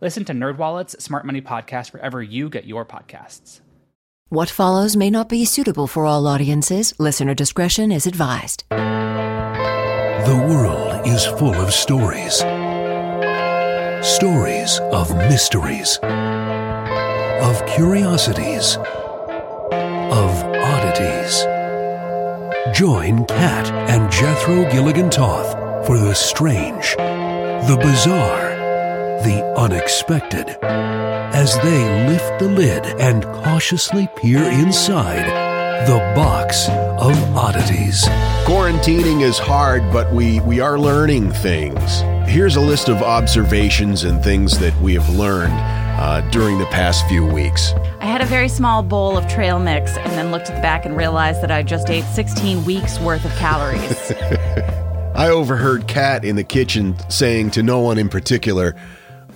Listen to NerdWallet's Smart Money Podcast wherever you get your podcasts. What follows may not be suitable for all audiences. Listener discretion is advised. The world is full of stories. Stories of mysteries, of curiosities, of oddities. Join Kat and Jethro Gilligan Toth for the strange, the bizarre, the unexpected as they lift the lid and cautiously peer inside the box of oddities. Quarantining is hard, but we, we are learning things. Here's a list of observations and things that we have learned uh, during the past few weeks. I had a very small bowl of trail mix and then looked at the back and realized that I just ate 16 weeks worth of calories. I overheard Kat in the kitchen saying to no one in particular,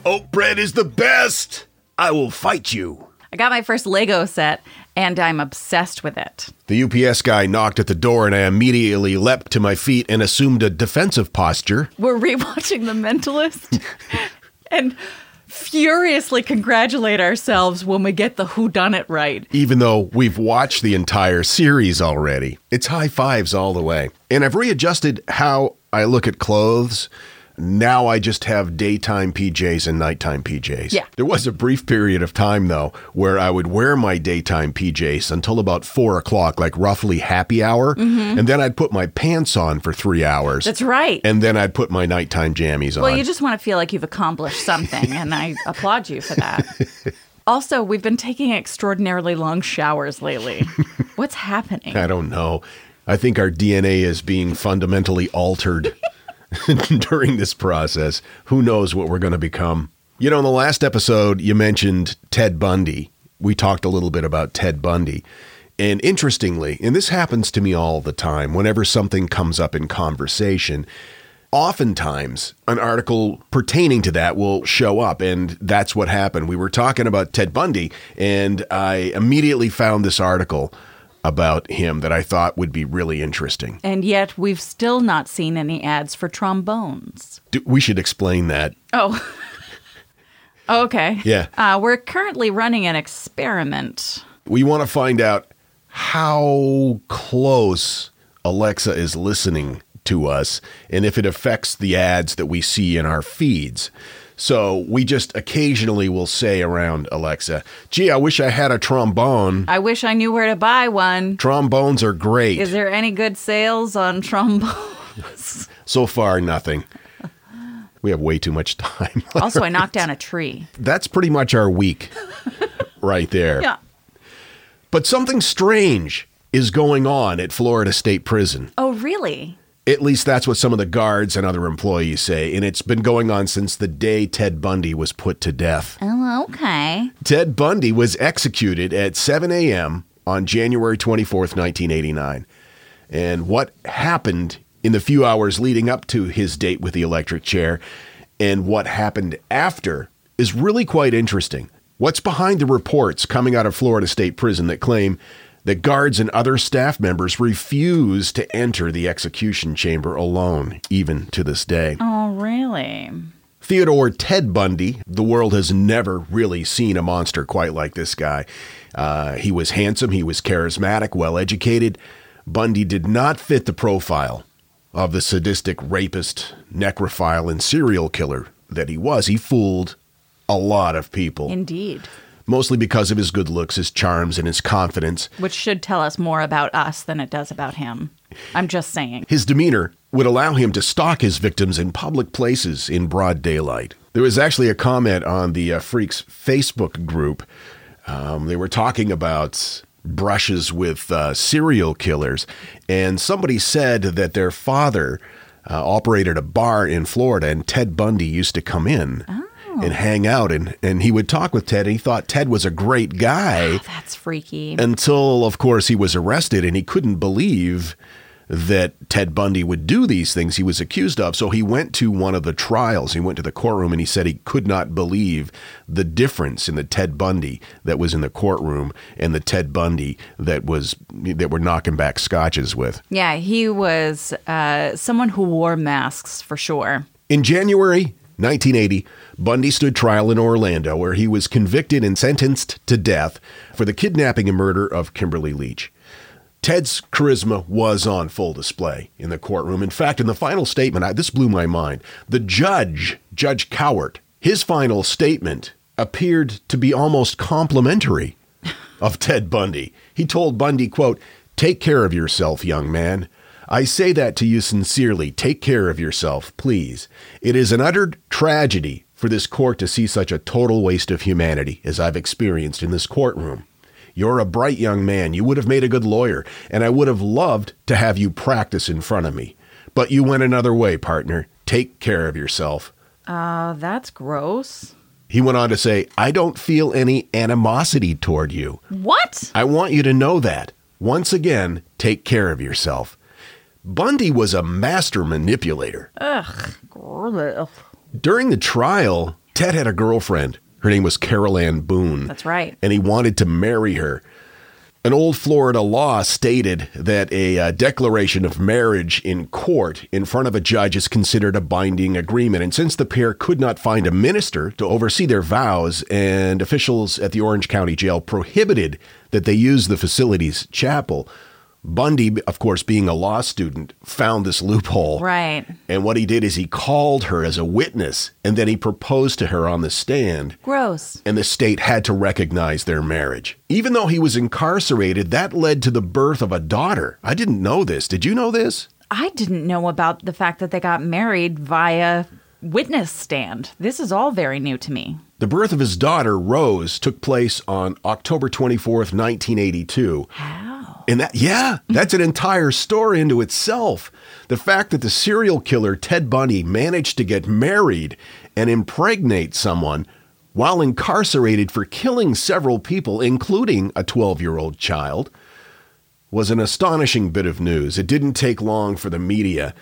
Oat bread is the best! I will fight you. I got my first Lego set and I'm obsessed with it. The UPS guy knocked at the door and I immediately leapt to my feet and assumed a defensive posture. We're rewatching The Mentalist and furiously congratulate ourselves when we get the who done it right. Even though we've watched the entire series already. It's high fives all the way. And I've readjusted how I look at clothes now I just have daytime PJs and nighttime PJs. Yeah. There was a brief period of time, though, where I would wear my daytime PJs until about four o'clock, like roughly happy hour. Mm-hmm. And then I'd put my pants on for three hours. That's right. And then I'd put my nighttime jammies on. Well, you just want to feel like you've accomplished something, and I applaud you for that. Also, we've been taking extraordinarily long showers lately. What's happening? I don't know. I think our DNA is being fundamentally altered. during this process. Who knows what we're going to become? You know, in the last episode, you mentioned Ted Bundy. We talked a little bit about Ted Bundy. And interestingly, and this happens to me all the time, whenever something comes up in conversation, oftentimes an article pertaining to that will show up. And that's what happened. We were talking about Ted Bundy, and I immediately found this article about him that I thought would be really interesting. And yet we've still not seen any ads for trombones. we should explain that. Oh. okay. Yeah. Uh, we're currently running an experiment. We want to find out how close Alexa is listening to us and if it affects the ads that we see in our feeds. So we just occasionally will say around Alexa, gee, I wish I had a trombone. I wish I knew where to buy one. Trombones are great. Is there any good sales on trombones? so far, nothing. We have way too much time. also, I knocked down a tree. That's pretty much our week right there. Yeah. But something strange is going on at Florida State Prison. Oh, really? At least that's what some of the guards and other employees say, and it's been going on since the day Ted Bundy was put to death. Oh, okay. Ted Bundy was executed at 7 a.m. on January 24th, 1989. And what happened in the few hours leading up to his date with the electric chair and what happened after is really quite interesting. What's behind the reports coming out of Florida State Prison that claim that guards and other staff members refuse to enter the execution chamber alone, even to this day. Oh, really? Theodore Ted Bundy, the world has never really seen a monster quite like this guy. Uh, he was handsome, he was charismatic, well educated. Bundy did not fit the profile of the sadistic rapist, necrophile, and serial killer that he was. He fooled a lot of people, Indeed. Mostly because of his good looks, his charms, and his confidence. Which should tell us more about us than it does about him. I'm just saying. His demeanor would allow him to stalk his victims in public places in broad daylight. There was actually a comment on the uh, Freaks Facebook group. Um, they were talking about brushes with uh, serial killers, and somebody said that their father uh, operated a bar in Florida, and Ted Bundy used to come in. And hang out, and, and he would talk with Ted, and he thought Ted was a great guy That's freaky. until, of course, he was arrested and he couldn't believe that Ted Bundy would do these things he was accused of. So he went to one of the trials. He went to the courtroom and he said he could not believe the difference in the Ted Bundy that was in the courtroom and the Ted Bundy that was that were knocking back scotches with. Yeah, he was uh, someone who wore masks for sure. In January 1980, Bundy stood trial in Orlando where he was convicted and sentenced to death for the kidnapping and murder of Kimberly Leach. Ted's charisma was on full display in the courtroom. In fact, in the final statement, I, this blew my mind. The judge, Judge Cowart, his final statement appeared to be almost complimentary of Ted Bundy. He told Bundy, quote, "Take care of yourself, young man. I say that to you sincerely. Take care of yourself, please. It is an utter tragedy for this court to see such a total waste of humanity as I've experienced in this courtroom. You're a bright young man. You would have made a good lawyer, and I would have loved to have you practice in front of me. But you went another way, partner. Take care of yourself. Uh, that's gross. He went on to say, I don't feel any animosity toward you. What? I want you to know that. Once again, take care of yourself. Bundy was a master manipulator. Ugh. During the trial, Ted had a girlfriend. Her name was Carol Ann Boone. That's right. And he wanted to marry her. An old Florida law stated that a uh, declaration of marriage in court in front of a judge is considered a binding agreement. And since the pair could not find a minister to oversee their vows, and officials at the Orange County Jail prohibited that they use the facility's chapel, Bundy, of course, being a law student, found this loophole. Right. And what he did is he called her as a witness and then he proposed to her on the stand. Gross. And the state had to recognize their marriage. Even though he was incarcerated, that led to the birth of a daughter. I didn't know this. Did you know this? I didn't know about the fact that they got married via witness stand. This is all very new to me. The birth of his daughter, Rose, took place on October 24th, 1982. How? And that, yeah, that's an entire story into itself. The fact that the serial killer Ted Bundy managed to get married and impregnate someone while incarcerated for killing several people, including a 12 year old child, was an astonishing bit of news. It didn't take long for the media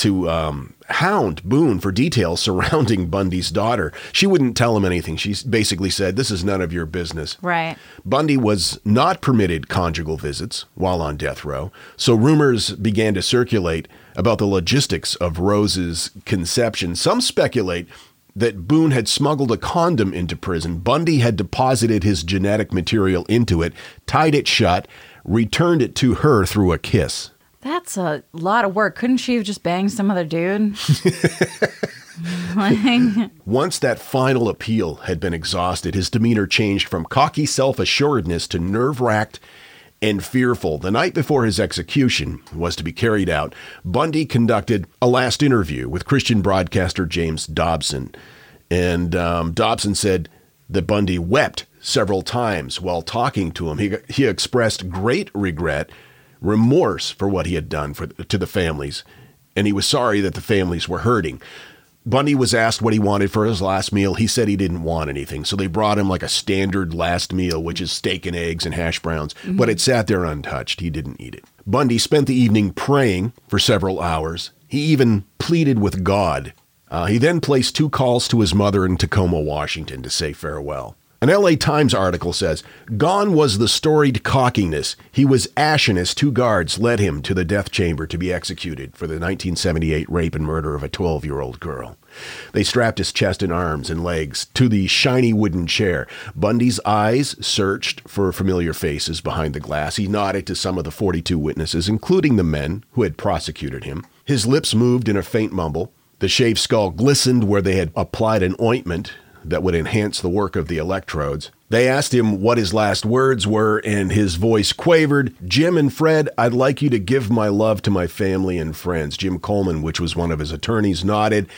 to um, hound Boone for details surrounding Bundy's daughter. She wouldn't tell him anything. She basically said, This is none of your business. Right. Bundy was not permitted conjugal visits while on death row, so rumors began to circulate about the logistics of Rose's conception. Some speculate that Boone had smuggled a condom into prison. Bundy had deposited his genetic material into it, tied it shut, returned it to her through a kiss. That's a lot of work. Couldn't she have just banged some other dude? Once that final appeal had been exhausted, his demeanor changed from cocky self assuredness to nerve racked and fearful. The night before his execution was to be carried out, Bundy conducted a last interview with Christian broadcaster James Dobson. And um, Dobson said that Bundy wept several times while talking to him. He, he expressed great regret, remorse for what he had done for, to the families, and he was sorry that the families were hurting. Bundy was asked what he wanted for his last meal. He said he didn't want anything. So they brought him like a standard last meal, which is steak and eggs and hash browns, but it sat there untouched. He didn't eat it. Bundy spent the evening praying for several hours. He even pleaded with God. Uh, he then placed two calls to his mother in Tacoma, Washington to say farewell. An LA Times article says, Gone was the storied cockiness. He was ashen as two guards led him to the death chamber to be executed for the 1978 rape and murder of a 12 year old girl. They strapped his chest and arms and legs to the shiny wooden chair. Bundy's eyes searched for familiar faces behind the glass. He nodded to some of the 42 witnesses, including the men who had prosecuted him. His lips moved in a faint mumble. The shaved skull glistened where they had applied an ointment that would enhance the work of the electrodes. They asked him what his last words were, and his voice quavered Jim and Fred, I'd like you to give my love to my family and friends. Jim Coleman, which was one of his attorneys, nodded.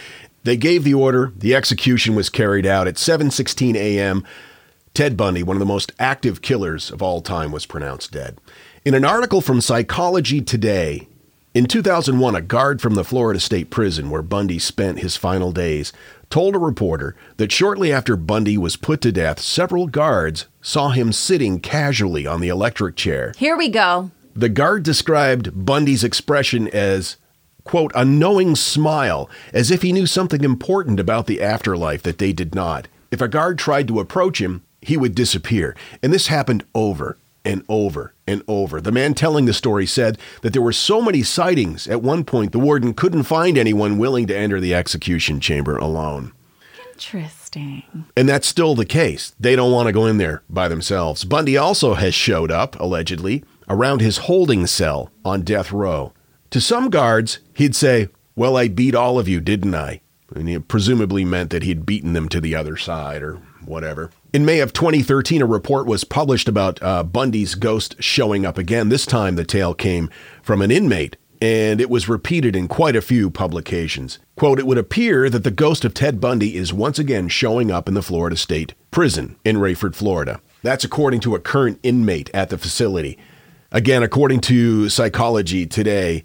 They gave the order. The execution was carried out at 7:16 a.m. Ted Bundy, one of the most active killers of all time, was pronounced dead. In an article from Psychology Today, in 2001, a guard from the Florida State Prison, where Bundy spent his final days, told a reporter that shortly after Bundy was put to death, several guards saw him sitting casually on the electric chair. Here we go. The guard described Bundy's expression as, quote, a knowing smile, as if he knew something important about the afterlife that they did not. If a guard tried to approach him, he would disappear. And this happened over and over and over. The man telling the story said that there were so many sightings at one point the warden couldn't find anyone willing to enter the execution chamber alone. Interesting. And that's still the case. They don't want to go in there by themselves. Bundy also has showed up, allegedly, around his holding cell on death row. To some guards, he'd say, Well, I beat all of you, didn't I? And he presumably meant that he'd beaten them to the other side or whatever. In May of 2013, a report was published about uh, Bundy's ghost showing up again. This time, the tale came from an inmate, and it was repeated in quite a few publications. Quote, it would appear that the ghost of Ted Bundy is once again showing up in the Florida State Prison in Raiford, Florida. That's according to a current inmate at the facility. Again, according to Psychology Today,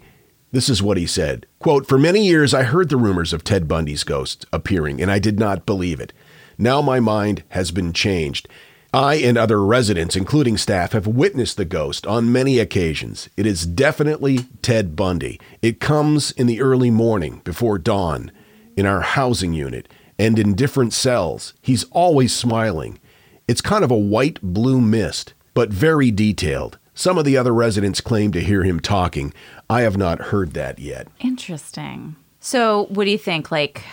this is what he said. Quote, For many years I heard the rumors of Ted Bundy's ghost appearing, and I did not believe it. Now my mind has been changed. I and other residents, including staff, have witnessed the ghost on many occasions. It is definitely Ted Bundy. It comes in the early morning, before dawn, in our housing unit, and in different cells. He's always smiling. It's kind of a white blue mist, but very detailed. Some of the other residents claim to hear him talking. I have not heard that yet. Interesting. So, what do you think? Like,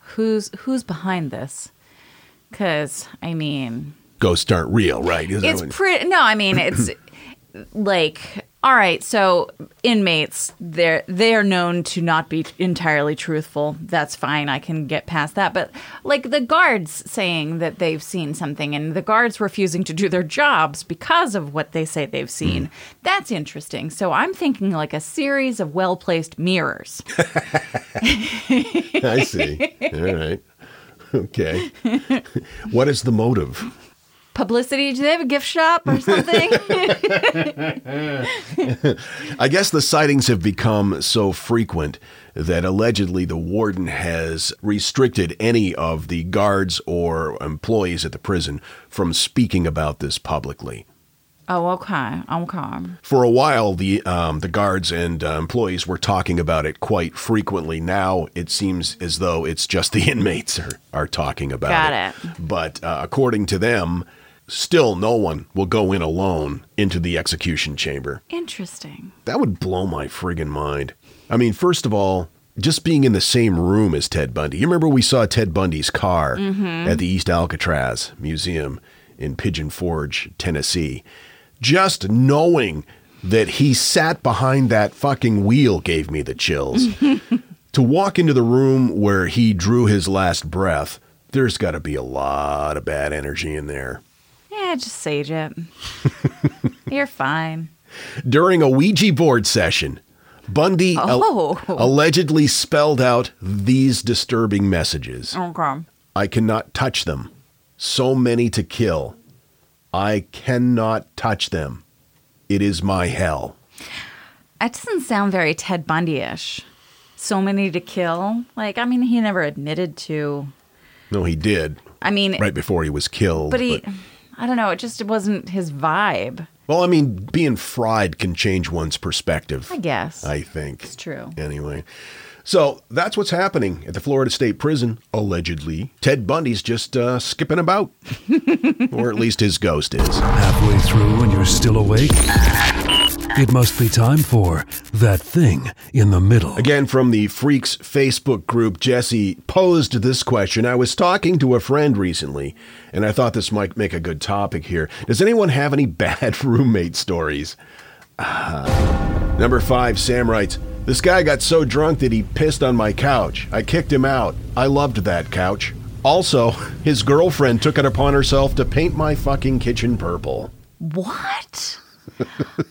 who's who's behind this? Because I mean, Ghosts aren't real, right? Is it's pretty. No, I mean it's like all right. So inmates, they're they are known to not be entirely truthful. That's fine. I can get past that. But like the guards saying that they've seen something, and the guards refusing to do their jobs because of what they say they've seen. Hmm. That's interesting. So I'm thinking like a series of well placed mirrors. I see. All right. Okay. what is the motive? Publicity? Do they have a gift shop or something? I guess the sightings have become so frequent that allegedly the warden has restricted any of the guards or employees at the prison from speaking about this publicly. Oh, okay. Okay. For a while, the um, the guards and uh, employees were talking about it quite frequently. Now it seems as though it's just the inmates are, are talking about Got it. it. But uh, according to them, still no one will go in alone into the execution chamber. Interesting. That would blow my friggin' mind. I mean, first of all, just being in the same room as Ted Bundy. You remember we saw Ted Bundy's car at the East Alcatraz Museum in Pigeon Forge, Tennessee. Just knowing that he sat behind that fucking wheel gave me the chills. to walk into the room where he drew his last breath, there's got to be a lot of bad energy in there. Yeah, just sage it. You're fine. During a Ouija board session, Bundy al- Oh. allegedly spelled out these disturbing messages Okay. I cannot touch them. So many to kill. I cannot touch them. It is my hell. That doesn't sound very Ted Bundy-ish. So many to kill. Like, I mean, he never admitted to. No, he did I mean, right before he was killed. but he. I don't know. It just wasn't his vibe. well, I mean, being fried can change one's perspective. I guess. I think. It's true. Anyway. So that's what's happening at the Florida State Prison, allegedly. Ted Bundy's just uh, skipping about. or at least his ghost is. Halfway through and you're still awake? It must be time for that thing in the middle. Again, from the Freaks Facebook group, Jesse posed this question. I was talking to a friend recently, and I thought this might make a good topic here. Does anyone have any bad roommate stories? Ah. Number five, Sam writes This guy got so drunk that he pissed on my couch. I kicked him out. I loved that couch. Also, his girlfriend took it upon herself to paint my fucking kitchen purple. What?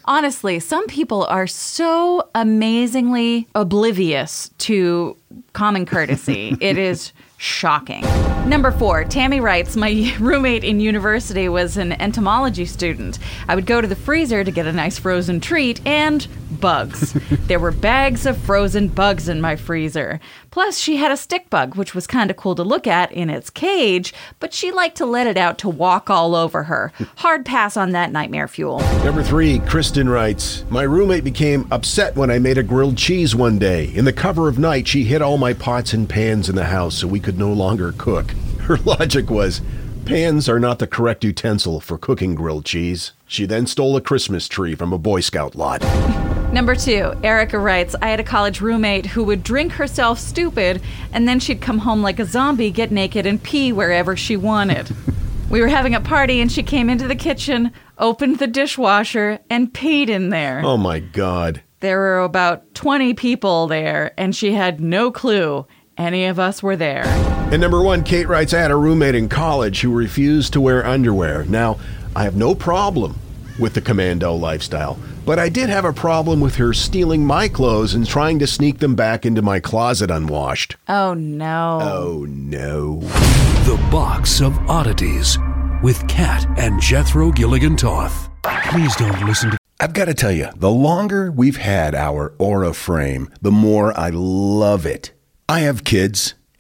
Honestly, some people are so amazingly oblivious to common courtesy. it is shocking. Number four, Tammy writes My roommate in university was an entomology student. I would go to the freezer to get a nice frozen treat and bugs. there were bags of frozen bugs in my freezer. Plus, she had a stick bug, which was kind of cool to look at in its cage, but she liked to let it out to walk all over her. Hard pass on that nightmare fuel. Number three, Kristen writes My roommate became upset when I made a grilled cheese one day. In the cover of night, she hid all my pots and pans in the house so we could no longer cook. Her logic was pans are not the correct utensil for cooking grilled cheese. She then stole a Christmas tree from a Boy Scout lot. Number two, Erica writes I had a college roommate who would drink herself stupid and then she'd come home like a zombie, get naked, and pee wherever she wanted. we were having a party and she came into the kitchen, opened the dishwasher, and peed in there. Oh my God. There were about 20 people there and she had no clue any of us were there. And number one, Kate writes I had a roommate in college who refused to wear underwear. Now, I have no problem with the commando lifestyle. But I did have a problem with her stealing my clothes and trying to sneak them back into my closet unwashed. Oh no. Oh no. The Box of Oddities with Kat and Jethro Gilligan Toth. Please don't listen to. I've got to tell you, the longer we've had our Aura frame, the more I love it. I have kids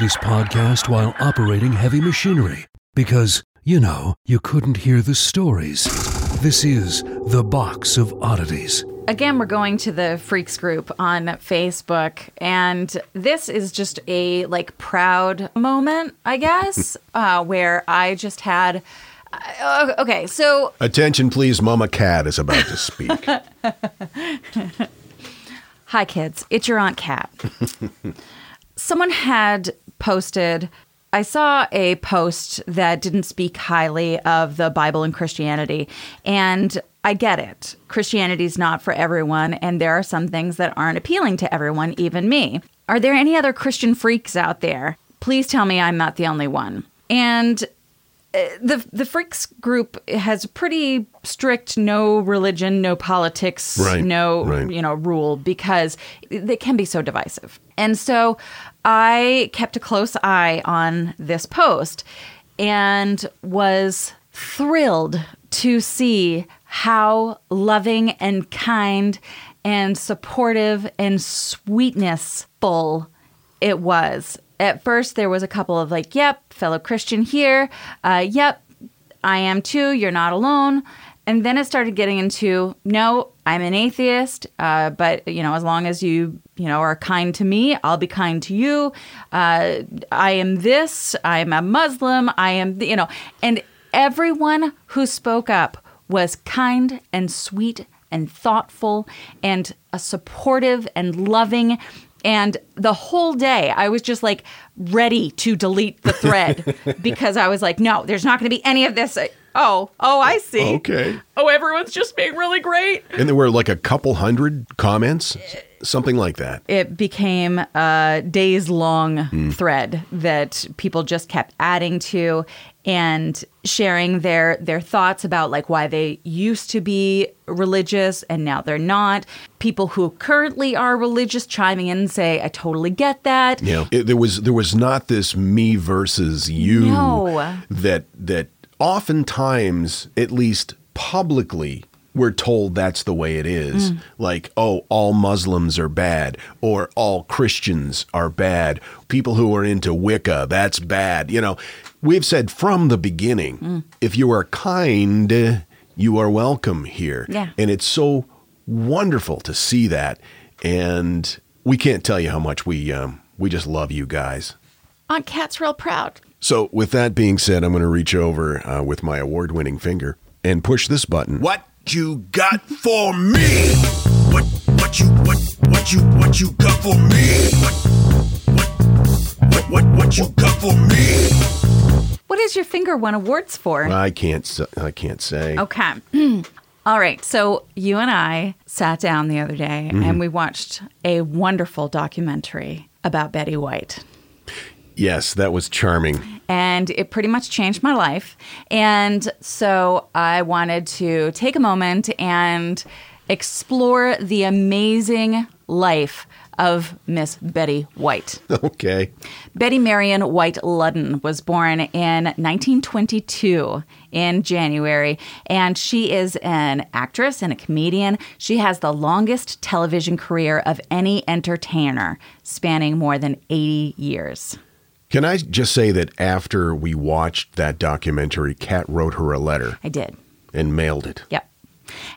This podcast while operating heavy machinery because, you know, you couldn't hear the stories. This is The Box of Oddities. Again, we're going to the Freaks group on Facebook, and this is just a like proud moment, I guess, uh, where I just had. Uh, okay, so Attention, please. Mama Cat is about to speak. Hi, kids. It's your Aunt Kat. Someone had posted, I saw a post that didn't speak highly of the Bible and Christianity. And I get it. Christianity is not for everyone. And there are some things that aren't appealing to everyone, even me. Are there any other Christian freaks out there? Please tell me I'm not the only one. And eh, the the freaks group has a pretty strict no religion no politics Right, no right. you know rule because they can be so divisive and so i kept a close eye on this post and was thrilled to see how loving and kind and supportive and sweetnessful it was. At first, there was a couple of like, yep, fellow Christian here. Uh, yep, I am too. You're not alone. And then it started getting into, no, I'm an atheist, uh, but you know, as long as you, you know, are kind to me, I'll be kind to you. Uh, I am this. I'm a Muslim. I am, you know, and everyone who spoke up was kind and sweet and thoughtful and a supportive and loving. And the whole day, I was just like ready to delete the thread because I was like, no, there's not going to be any of this. Oh, oh, I see. Okay. Oh, everyone's just being really great. And there were like a couple hundred comments, eh. something like that. It became a days long hmm. thread that people just kept adding to and sharing their their thoughts about like why they used to be religious and now they're not. People who currently are religious chiming in and say, "I totally get that." Yeah, it, there was there was not this me versus you No. that that oftentimes, at least publicly, we're told that's the way it is. Like, oh, all Muslims are bad, or all Christians are bad. People who are into Wicca, that's bad. You know, we've said from the beginning, if you are kind, you are welcome here. Yeah. And it's so wonderful to see that. And we can't tell you how much we um, we just love you guys. Aunt Kat's real proud. So, with that being said, I'm going to reach over uh, with my award winning finger and push this button. What you got for me? What what you what what you what you got for me? What what what what you got for me? What is your finger won awards for? I can't. s- I can't say. Okay. All right. So you and I sat down the other day and we watched a wonderful documentary about Betty White. Yes, that was charming. And it pretty much changed my life. And so I wanted to take a moment and explore the amazing life of Miss Betty White. Okay. Betty Marion White Ludden was born in 1922 in January, and she is an actress and a comedian. She has the longest television career of any entertainer, spanning more than 80 years. Can I just say that after we watched that documentary, Kat wrote her a letter I did. and mailed it. Yep.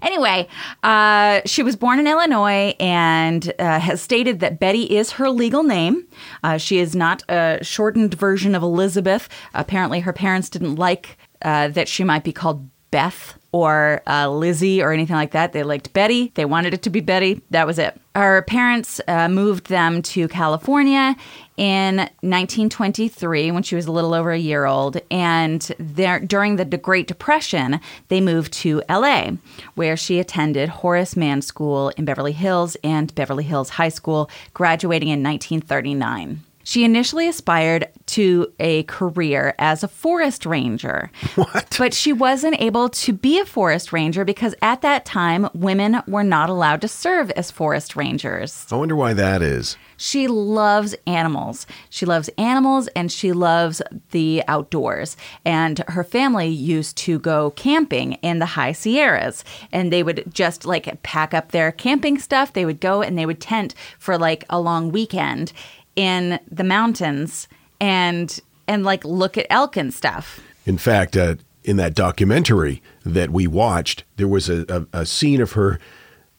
Anyway, uh, she was born in Illinois and uh, has stated that Betty is her legal name. Uh, she is not a shortened version of Elizabeth. Apparently, her parents didn't like uh, that she might be called Beth or uh, Lizzie or anything like that. They liked Betty. They wanted it to be Betty. That was it. Her parents uh, moved them to California in 1923 when she was a little over a year old. And there, during the Great Depression, they moved to LA, where she attended Horace Mann School in Beverly Hills and Beverly Hills High School, graduating in 1939. She initially aspired to a career as a forest ranger. What? But she wasn't able to be a forest ranger because at that time, women were not allowed to serve as forest rangers. I wonder why that is. She loves animals. She loves animals and she loves the outdoors. And her family used to go camping in the high Sierras. And they would just like pack up their camping stuff. They would go and they would tent for like a long weekend in the mountains and and like look at elk and stuff. In fact, uh, in that documentary that we watched, there was a, a, a scene of her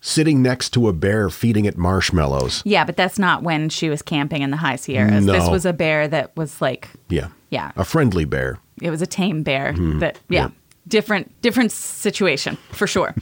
sitting next to a bear feeding it marshmallows. Yeah, but that's not when she was camping in the high Sierras. This was a bear that was like Yeah. Yeah. A friendly bear. it was a tame bear Mhm. that yeah, Yeah. different different situation for sure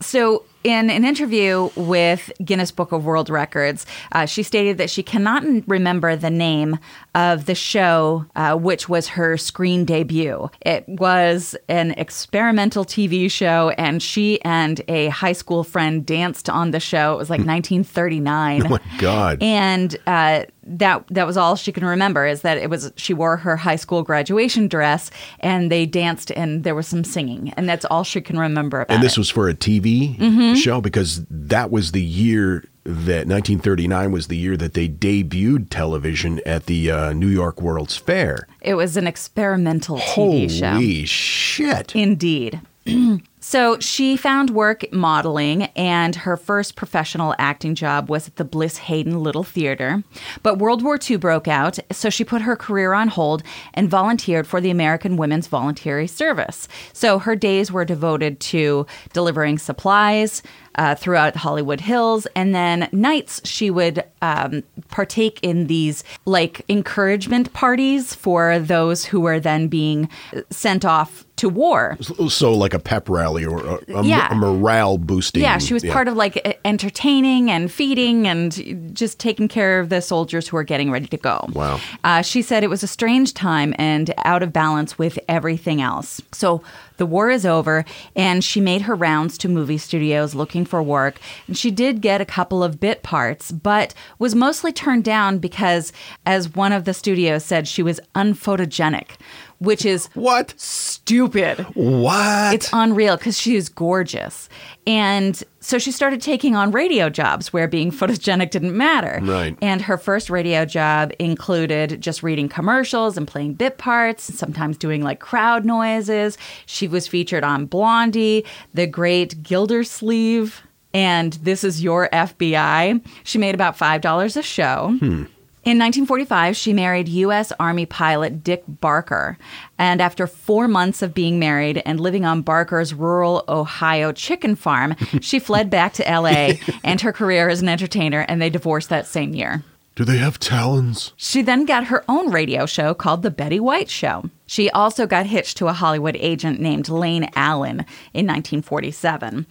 so in an interview with Guinness Book of World Records, uh, she stated that she cannot remember the name of the show, uh, which was her screen debut. It was an experimental TV show, and she and a high school friend danced on the show. It was like 1939. Oh my God. And uh, that that was all she can remember is that it was she wore her high school graduation dress and they danced and there was some singing and that's all she can remember about And this it. was for a TV Mhm. show because that was the year that 1939 was the year that they debuted television at the uh, New York World's Fair. It was an experimental TV show. Holy shit. Indeed. so she found work modeling, and her first professional acting job was at the Bliss Hayden Little Theater. But World War II broke out, so she put her career on hold and volunteered for the American Women's Voluntary Service. So her days were devoted to delivering supplies. Uh, throughout Hollywood Hills, and then nights she would um, partake in these like encouragement parties for those who were then being sent off to war. So, like a pep rally or a, a, Yeah. a morale boosting. Yeah, she was part of like entertaining and feeding and just taking care of the soldiers who were getting ready to go. Wow. Uh, she said it was a strange time and out of balance with everything else. So the war is over, and she made her rounds to movie studios looking for work. And she did get a couple of bit parts, but was mostly turned down because, as one of the studios said, she was unphotogenic, which is what stupid. What? It's unreal because she is gorgeous. And so she started taking on radio jobs where being photogenic didn't matter. Right. And her first radio job included just reading commercials and playing bit parts, sometimes doing like crowd noises. She was featured on Blondie, The Great Gildersleeve, and This Is Your FBI. She made about $5 a show. Hmm. In 1945, she married U.S. Army pilot Dick Barker. And after four months of being married and living on Barker's rural Ohio chicken farm, she fled back to L.A. and her career as an entertainer, and they divorced that same year. Do they have talons? She then got her own radio show called The Betty White Show. She also got hitched to a Hollywood agent named Lane Allen in 1947.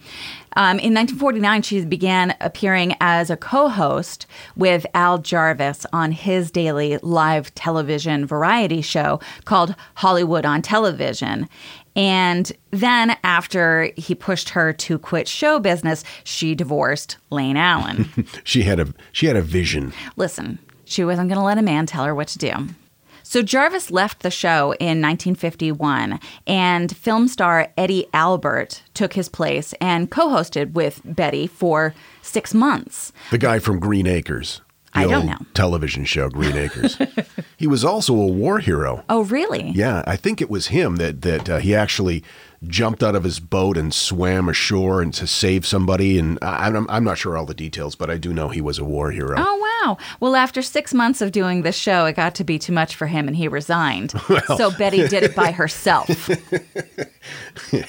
Um, in 1949, she began appearing as a co host with Al Jarvis on his daily live television variety show called Hollywood on Television. And then, after he pushed her to quit show business, she divorced Lane Allen. She had a she had a vision. Listen, she wasn't going to let a man tell her what to do. So Jarvis left the show in 1951, and film star Eddie Albert took his place and co hosted with Betty for six months. The guy from Green Acres. I don't know. Television show Green Acres. he was also a war hero. Oh, really? Yeah, I think it was him that that uh, he actually jumped out of his boat and swam ashore and to save somebody. And I, I'm I'm not sure all the details, but I do know he was a war hero. Oh, wow. Well, after six months of doing this show, it got to be too much for him and he resigned. Well. So Betty did it by herself.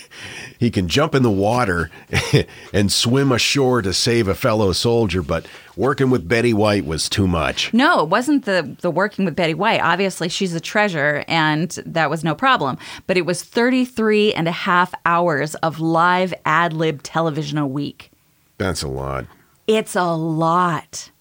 He can jump in the water and swim ashore to save a fellow soldier, but working with Betty White was too much. No, it wasn't the the working with Betty White. Obviously, she's a treasure and that was no problem. But it was 33 and a half hours of live ad lib television a week. That's a lot. It's a lot.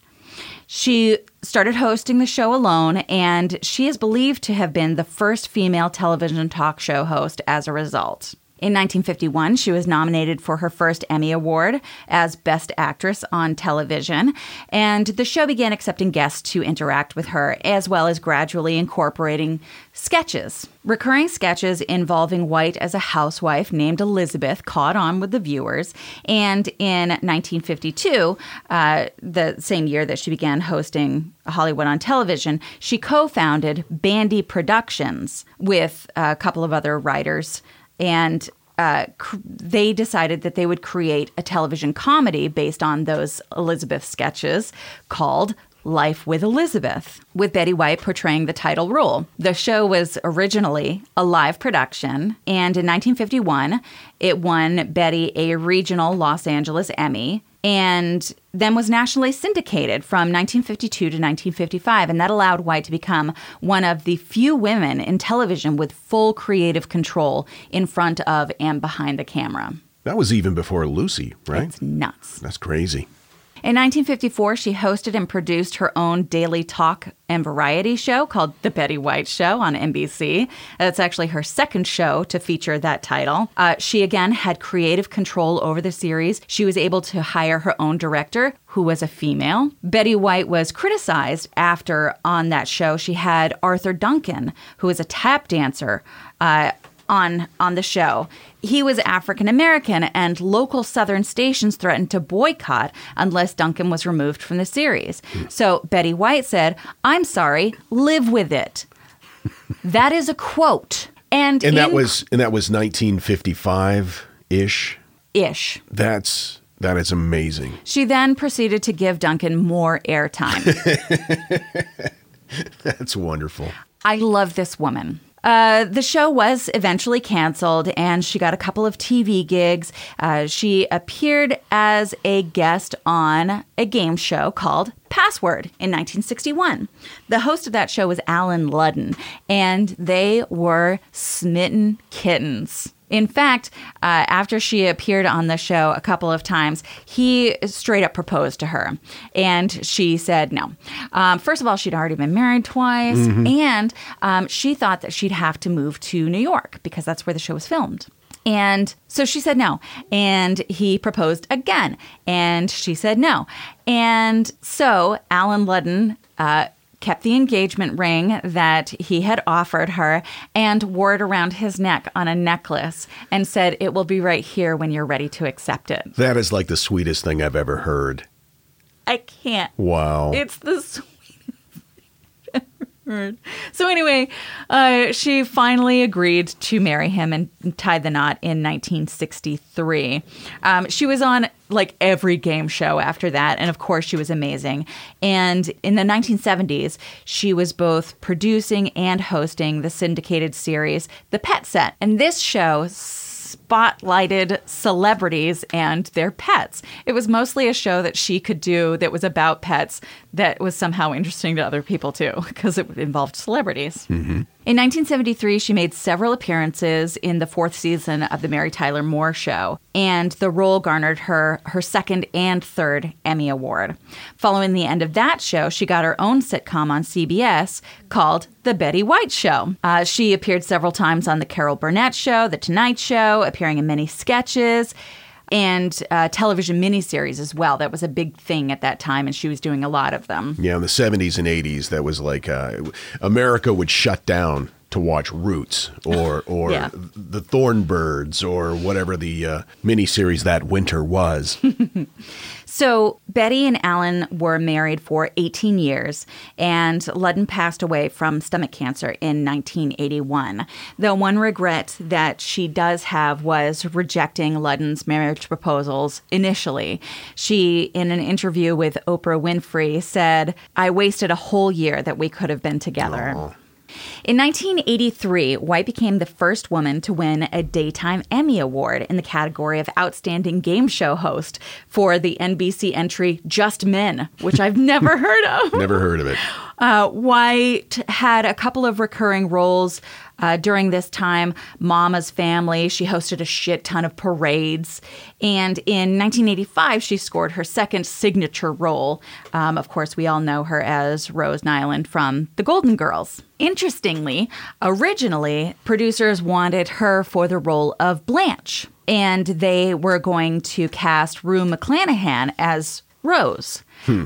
She started hosting the show alone, and she is believed to have been the first female television talk show host as a result. In 1951, she was nominated for her first Emmy Award as Best Actress on television, and the show began accepting guests to interact with her, as well as gradually incorporating sketches. Recurring sketches involving White as a housewife named Elizabeth caught on with the viewers, and in 1952, uh, the same year that she began hosting Hollywood on television, she co founded Bandy Productions with a couple of other writers. And uh, cr- they decided that they would create a television comedy based on those Elizabeth sketches called Life with Elizabeth, with Betty White portraying the title role. The show was originally a live production, and in 1951, it won Betty a regional Los Angeles Emmy and then was nationally syndicated from 1952 to 1955. And that allowed White to become one of the few women in television with full creative control in front of and behind the camera. That was even before Lucy, right? It's nuts. That's crazy. In 1954, she hosted and produced her own daily talk and variety show called The Betty White Show on NBC. That's actually her second show to feature that title. Uh, she again had creative control over the series. She was able to hire her own director, who was a female. Betty White was criticized after on that show. She had Arthur Duncan, who was a tap dancer. Uh, on on the show. He was African American and local southern stations threatened to boycott unless Duncan was removed from the series. So Betty White said, "I'm sorry, live with it." that is a quote. And And that was and that was 1955 ish. ish. That's that is amazing. She then proceeded to give Duncan more airtime. That's wonderful. I love this woman. Uh, the show was eventually canceled and she got a couple of TV gigs. Uh, she appeared as a guest on a game show called Password in 1961. The host of that show was Allen Ludden, and they were smitten kittens. In fact, uh, after she appeared on the show a couple of times, he straight up proposed to her. And she said no. Um, first of all, she'd already been married twice, and um, she thought that she'd have to move to New York because that's where the show was filmed. And so she said no. And he proposed again. And she said no. And so Allen Ludden uh, kept the engagement ring that he had offered her and wore it around his neck on a necklace and said, It will be right here when you're ready to accept it. That is like the sweetest thing I've ever heard. I can't. Wow. It's the sweetest thing I've ever heard. So anyway, uh, she finally agreed to marry him and tied the knot in 1963. Um, she was on like every game show after that, and of course, she was amazing. And in the 1970s, she was both producing and hosting the syndicated series The Pet Set, and this show spotlighted celebrities and their pets. It was mostly a show that she could do that was about pets that was somehow interesting to other people too, because it involved celebrities. In 1973, she made several appearances in the fourth season of The Mary Tyler Moore Show, and the role garnered her her second and third Emmy Award. Following the end of that show, she got her own sitcom on CBS called The Betty White Show. Uh, she appeared several times on The Carol Burnett Show, The Tonight Show, appearing in many sketches. And uh, television miniseries as well. That was a big thing at that time, and she was doing a lot of them. Yeah, in the 70s and 80s, that was like uh, America would shut down to watch Roots or or Yeah. the Thornbirds or whatever the uh, miniseries that winter was. So Betty and Allen were married for 18 years, and Ludden passed away from stomach cancer in 1981. The one regret that she does have was rejecting Ludden's marriage proposals initially. She, in an interview with Oprah Winfrey, said, I wasted a whole year that we could have been together. In 1983, White became the first woman to win a Daytime Emmy Award in the category of Outstanding Game Show Host for the NBC entry Just Men, which I've never heard of. Never heard of it. Uh, White had a couple of recurring roles uh, during this time. Mama's Family, she hosted a shit ton of parades. And in 1985, she scored her second signature role. Um, of course, we all know her as Rose Nylund from The Golden Girls. Interestingly, originally, producers wanted her for the role of Blanche, and they were going to cast Rue McClanahan as Rose.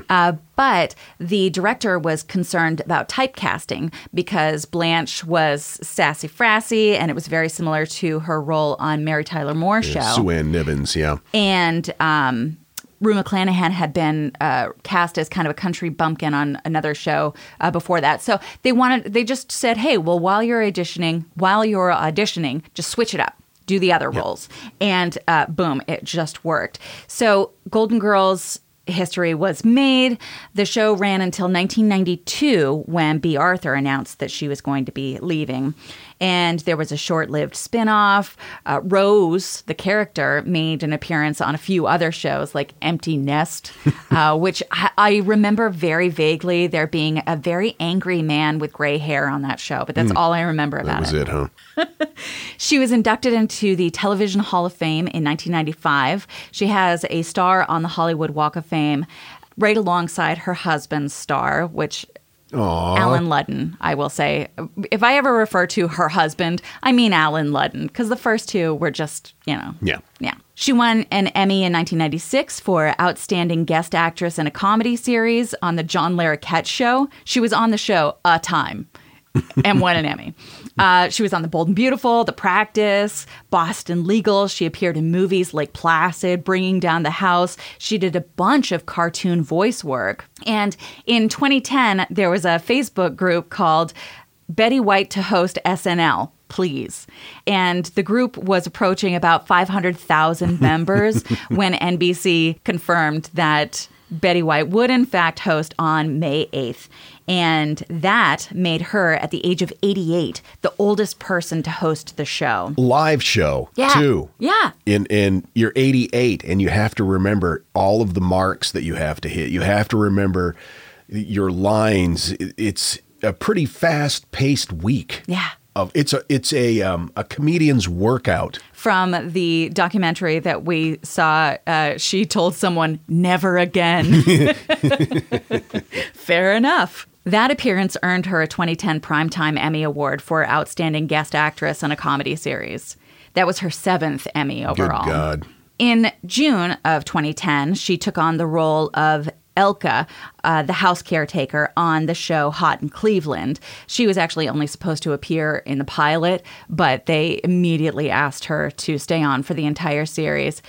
Uh, but the director was concerned about typecasting because Blanche was sassy frassy and it was very similar to her role on Mary Tyler Moore's show. Sue Ann Nivens, yeah. And um, Rue McClanahan had been uh, cast as kind of a country bumpkin on another show uh, before that. So they wanted, they just said, hey, well, while you're auditioning, while you're auditioning, just switch it up. Do the other roles. And uh, boom, it just worked. So Golden Girls history was made. The show ran until 1992 when Bea Arthur announced that she was going to be leaving. And there was a short lived spin off. Uh, Rose, the character, made an appearance on a few other shows like Empty Nest, uh, which I, I remember very vaguely there being a very angry man with gray hair on that show, but that's all I remember about That was it, huh? she was inducted into the Television Hall of Fame in 1995. She has a star on the Hollywood Walk of Fame right alongside her husband's star, which Allen Ludden, I will say. If I ever refer to her husband, I mean Allen Ludden, because the first two were just, you know. Yeah. Yeah. She won an Emmy in 1996 for Outstanding Guest Actress in a Comedy Series on The John Larroquette Show. She was on the show a time and won an Emmy. Uh, she was on The Bold and Beautiful, The Practice, Boston Legal. She appeared in movies like Placid, Bringing Down the House. She did a bunch of cartoon voice work. And in 2010, there was a Facebook group called Betty White to host SNL. Please. And the group was approaching about 500,000 members when NBC confirmed that Betty White would, in fact, host on May 8th. And that made her, at the age of 88, the oldest person to host the show. Live show, Yeah. too. Yeah. And, and you're 88, and you have to remember all of the marks that you have to hit. You have to remember your lines. It's a pretty fast paced week. Yeah. Of, it's a it's a um, a comedian's workout. From the documentary that we saw, uh, she told someone, never again. Fair enough. That appearance earned her a 2010 Primetime Emmy Award for Outstanding Guest Actress in a Comedy Series. That was her seventh Emmy overall. Good God. In June of 2010, she took on the role of Elka, uh, the house caretaker on the show Hot in Cleveland. She was actually only supposed to appear in the pilot, but they immediately asked her to stay on for the entire series.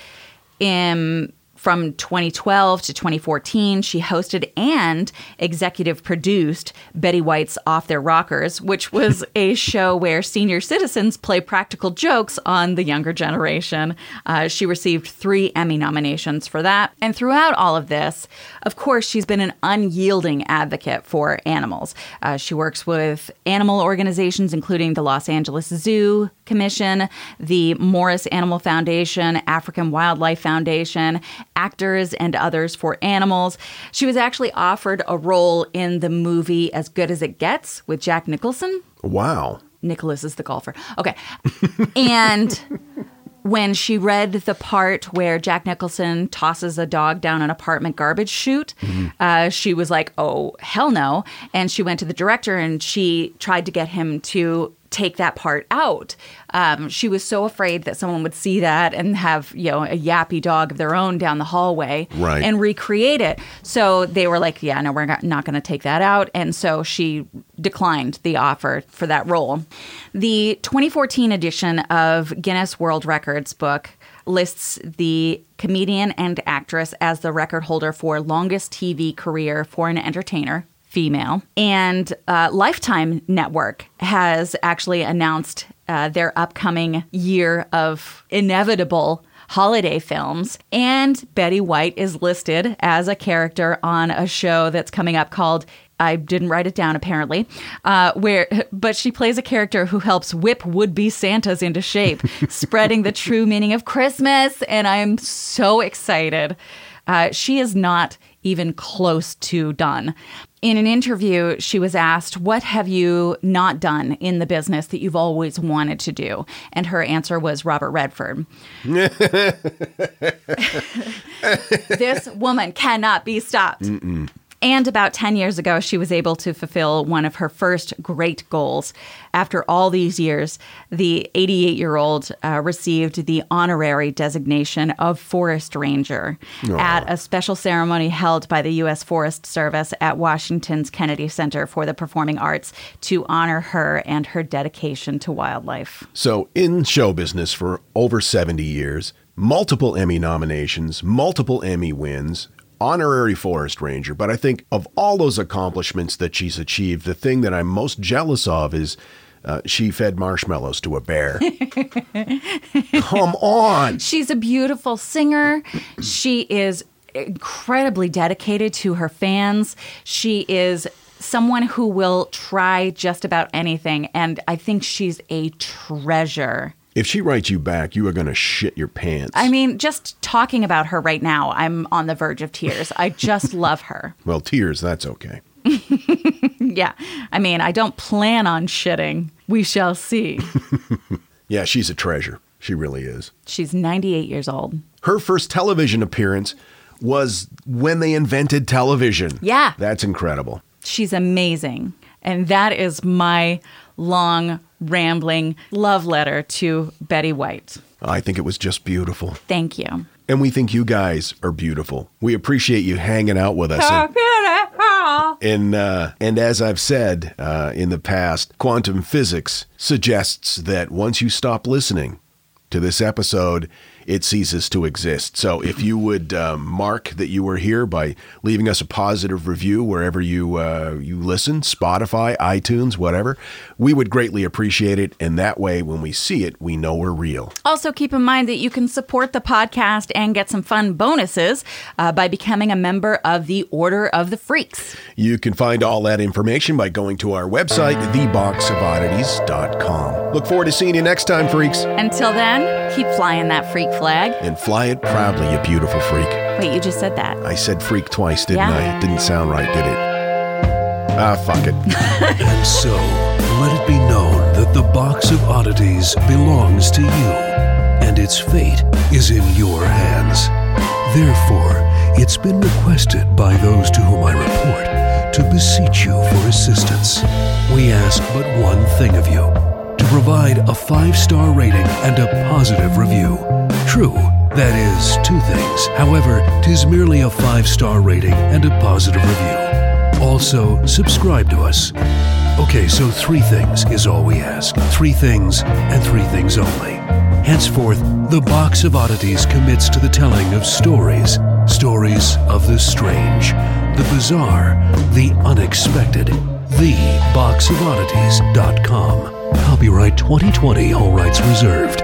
In from 2012 to 2014, she hosted and executive produced Betty White's Off Their Rockers, which was a show where senior citizens play practical jokes on the younger generation. Uh, she received three Emmy nominations for that. And throughout all of this, of course, she's been an unyielding advocate for animals. Uh, she works with animal organizations, including the Los Angeles Zoo Commission, the Morris Animal Foundation, African Wildlife Foundation, actors and others for animals. She was actually offered a role in the movie As Good as It Gets with Jack Nicholson. Wow. Nicklaus is the golfer. Okay. and when she read the part where Jack Nicholson tosses a dog down an apartment garbage chute, uh, she was like, oh, hell no. And she went to the director and she tried to get him to take that part out. Um, she was so afraid that someone would see that and have, you know, a yappy dog of their own down the hallway Right. and recreate it. So they were like, yeah, no, we're not, not going to take that out. And so she declined the offer for that role. The 2014 edition of Guinness World Records book lists the comedian and actress as the record holder for longest TV career for an entertainer. Female and uh, Lifetime Network has actually announced uh, their upcoming year of inevitable holiday films. And Betty White is listed as a character on a show that's coming up called I didn't write it down apparently, uh, where but she plays a character who helps whip would-be Santas into shape, spreading the true meaning of Christmas. And I'm so excited. Uh, she is not even close to done. In an interview, she was asked, What have you not done in the business that you've always wanted to do? And her answer was Robert Redford. this woman cannot be stopped. And about 10 years ago, she was able to fulfill one of her first great goals. After all these years, the 88 year old uh, received the honorary designation of Forest Ranger at a special ceremony held by the U.S. Forest Service at Washington's Kennedy Center for the Performing Arts to honor her and her dedication to wildlife. So, in show business for over 70 years, multiple Emmy nominations, multiple Emmy wins, honorary forest ranger. But I think of all those accomplishments that she's achieved, the thing that I'm most jealous of is uh, she fed marshmallows to a bear. Come on. She's a beautiful singer. She is incredibly dedicated to her fans. She is someone who will try just about anything. And I think she's a treasure. If she writes you back, you are going to shit your pants. I mean, just talking about her right now, I'm on the verge of tears. I just love her. well, tears, that's okay. Yeah. I mean, I don't plan on shitting. We shall see. Yeah, she's a treasure. She really is. She's 98 years old. Her first television appearance was when they invented television. Yeah. That's incredible. She's amazing. And that is my long, rambling love letter to Betty White. I think it was just beautiful. Thank you. And we think you guys are beautiful. We appreciate you hanging out with us. And, and, uh, and as I've said uh, in the past, quantum physics suggests that once you stop listening to this episode, it ceases to exist. So if you would um, mark that you were here by leaving us a positive review wherever you uh, you listen, Spotify, iTunes, whatever, we would greatly appreciate it. And that way, when we see it, we know we're real. Also, keep in mind that you can support the podcast and get some fun bonuses uh, by becoming a member of the Order of the Freaks. You can find all that information by going to our website, theboxofoddities.com. Look forward to seeing you next time, freaks. Until then, keep flying that freak flag. And fly it proudly, you beautiful freak. Wait, you just said that. I said freak twice, didn't Yeah. I? It didn't sound right, did it? Ah, fuck it. And so, let it be known that the box of oddities belongs to you, and its fate is in your hands. Therefore, it's been requested by those to whom I report to beseech you for assistance. We ask but one thing of you to provide a five star rating and a positive review. True, that is two things. However, tis merely a five star rating and a positive review. Also, subscribe to us. Okay, so three things is all we ask. Three things and three things only. Henceforth, the Box of Oddities commits to the telling of stories. Stories of the strange, the bizarre, the unexpected. TheBoxOfOddities.com. Copyright 2020, all rights reserved.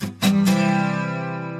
Música